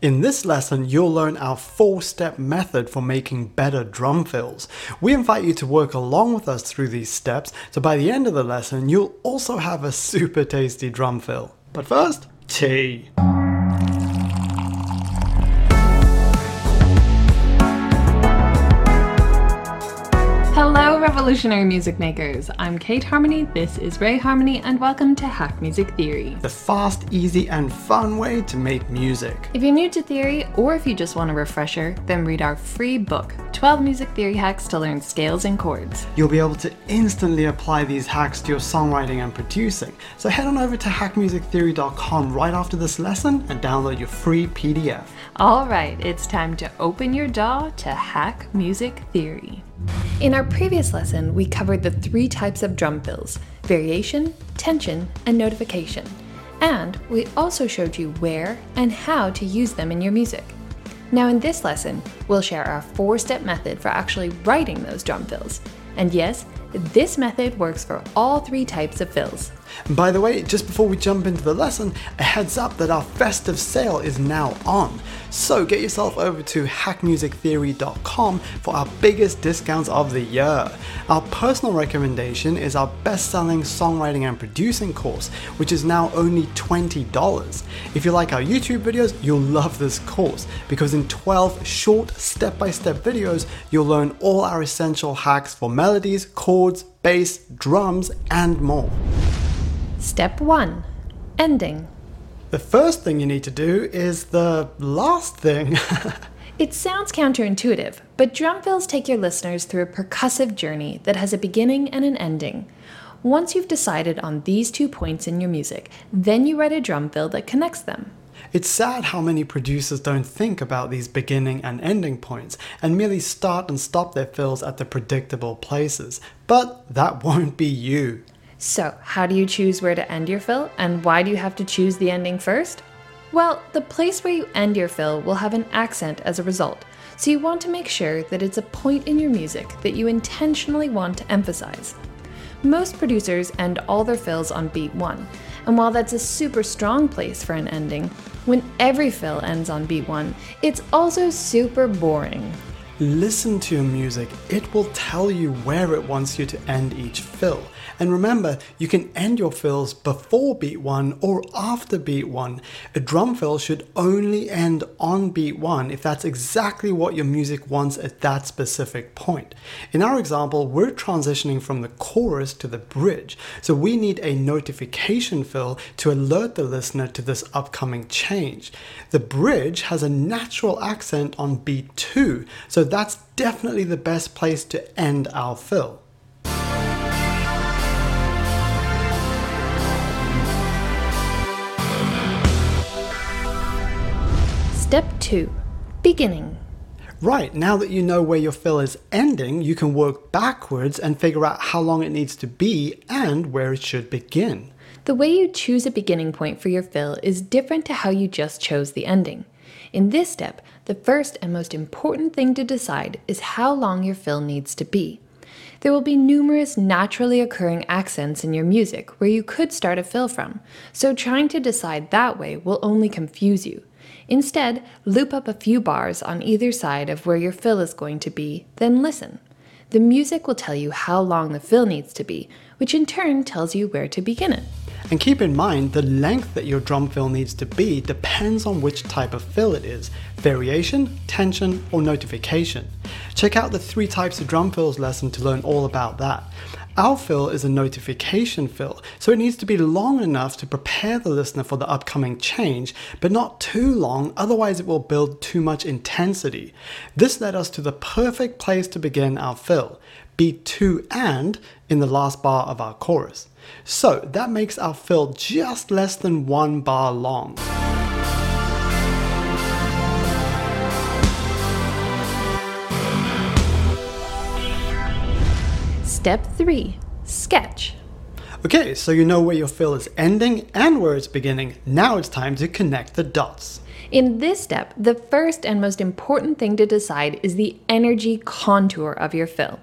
In this lesson, you'll learn our four step method for making better drum fills. We invite you to work along with us through these steps, so by the end of the lesson, you'll also have a super tasty drum fill. But first, tea. Revolutionary music makers. I'm Kate Harmony, this is Ray Harmony, and welcome to Hack Music Theory. The fast, easy, and fun way to make music. If you're new to theory, or if you just want a refresher, then read our free book 12 Music Theory Hacks to Learn Scales and Chords. You'll be able to instantly apply these hacks to your songwriting and producing. So head on over to hackmusictheory.com right after this lesson and download your free PDF. Alright, it's time to open your jaw to Hack Music Theory. In our previous lesson, we covered the three types of drum fills variation, tension, and notification. And we also showed you where and how to use them in your music. Now, in this lesson, we'll share our four step method for actually writing those drum fills. And yes, this method works for all three types of fills. By the way, just before we jump into the lesson, a heads up that our festive sale is now on. So get yourself over to hackmusictheory.com for our biggest discounts of the year. Our personal recommendation is our best selling songwriting and producing course, which is now only $20. If you like our YouTube videos, you'll love this course because in 12 short step by step videos, you'll learn all our essential hacks for melodies, chords, bass, drums, and more. Step 1 Ending. The first thing you need to do is the last thing. It sounds counterintuitive, but drum fills take your listeners through a percussive journey that has a beginning and an ending. Once you've decided on these two points in your music, then you write a drum fill that connects them. it's sad how many producers don't think about these beginning and ending points and merely start and stop their fills at the predictable places. But that won't be you. So, how do you choose where to end your fill, and why do you have to choose the ending first? Well, the place where you end your fill will have an accent as a result, so you want to make sure that it's a point in your music that you intentionally want to emphasize. Most producers end all their fills on beat 1, and while that's a super strong place for an ending, when every fill ends on beat 1, it's also super boring. Listen to your music, it will tell you where it wants you to end each fill. And remember, you can end your fills before beat 1 or after beat 1. A drum fill should only end on beat 1 if that's exactly what your music wants at that specific point. In our example, we're transitioning from the chorus to the bridge, so we need a notification fill to alert the listener to this upcoming change. The bridge has a natural accent on beat 2, so that's definitely the best place to end our fill. Step 2 Beginning. Right, now that you know where your fill is ending, you can work backwards and figure out how long it needs to be and where it should begin. The way you choose a beginning point for your fill is different to how you just chose the ending. In this step, the first and most important thing to decide is how long your fill needs to be. There will be numerous naturally occurring accents in your music where you could start a fill from, so trying to decide that way will only confuse you. Instead, loop up a few bars on either side of where your fill is going to be, then listen. The music will tell you how long the fill needs to be, which in turn tells you where to begin it. And keep in mind, the length that your drum fill needs to be depends on which type of fill it is variation, tension, or notification. Check out the three types of drum fills lesson to learn all about that. Our fill is a notification fill, so it needs to be long enough to prepare the listener for the upcoming change, but not too long, otherwise, it will build too much intensity. This led us to the perfect place to begin our fill beat 2 and in the last bar of our chorus. So that makes our fill just less than one bar long. Step 3 Sketch. Okay, so you know where your fill is ending and where it's beginning. Now it's time to connect the dots. In this step, the first and most important thing to decide is the energy contour of your fill.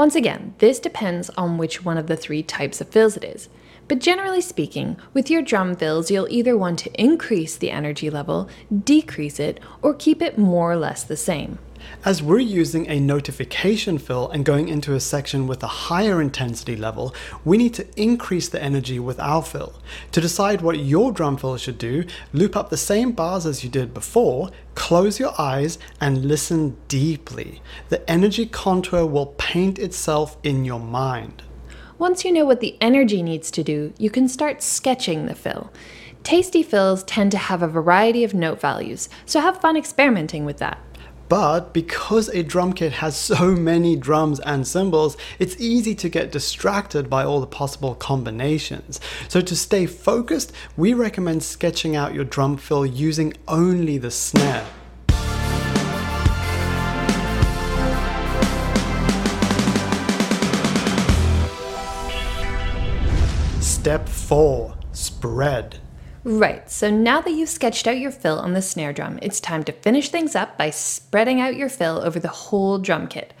Once again, this depends on which one of the three types of fills it is. But generally speaking, with your drum fills, you'll either want to increase the energy level, decrease it, or keep it more or less the same. As we're using a notification fill and going into a section with a higher intensity level, we need to increase the energy with our fill. To decide what your drum fill should do, loop up the same bars as you did before, close your eyes, and listen deeply. The energy contour will paint itself in your mind. Once you know what the energy needs to do, you can start sketching the fill. Tasty fills tend to have a variety of note values, so have fun experimenting with that. But because a drum kit has so many drums and cymbals, it's easy to get distracted by all the possible combinations. So to stay focused, we recommend sketching out your drum fill using only the snare. Step 4 Spread. Right, so now that you've sketched out your fill on the snare drum, it's time to finish things up by spreading out your fill over the whole drum kit.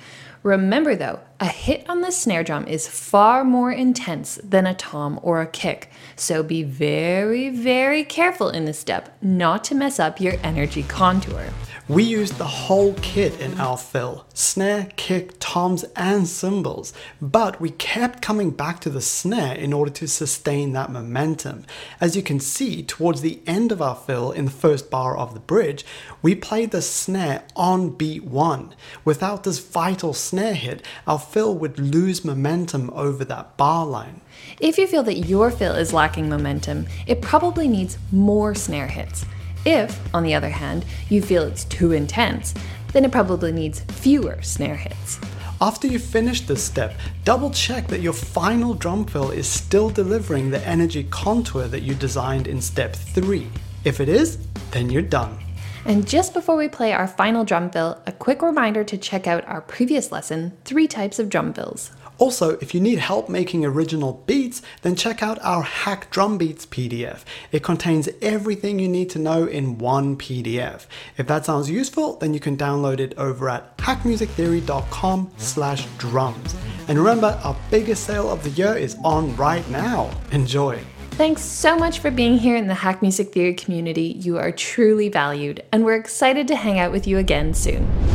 Remember though, a hit on the snare drum is far more intense than a tom or a kick, so be very, very careful in this step not to mess up your energy contour. We used the whole kit in our fill snare, kick, toms, and cymbals, but we kept coming back to the snare in order to sustain that momentum. As you can see, towards the end of our fill in the first bar of the bridge, we played the snare on beat one. Without this vital snare hit, our fill would lose momentum over that bar line. If you feel that your fill is lacking momentum, it probably needs more snare hits. If, on the other hand, you feel it's too intense, then it probably needs fewer snare hits. After you finish this step, double check that your final drum fill is still delivering the energy contour that you designed in step 3. If it is, then you're done. And just before we play our final drum fill, a quick reminder to check out our previous lesson, Three Types of Drum Fills. Also, if you need help making original beats, then check out our Hack Drum Beats PDF. It contains everything you need to know in one PDF. If that sounds useful, then you can download it over at hackmusictheory.com slash drums. And remember, our biggest sale of the year is on right now. Enjoy! Thanks so much for being here in the Hack Music Theory community. You are truly valued, and we're excited to hang out with you again soon.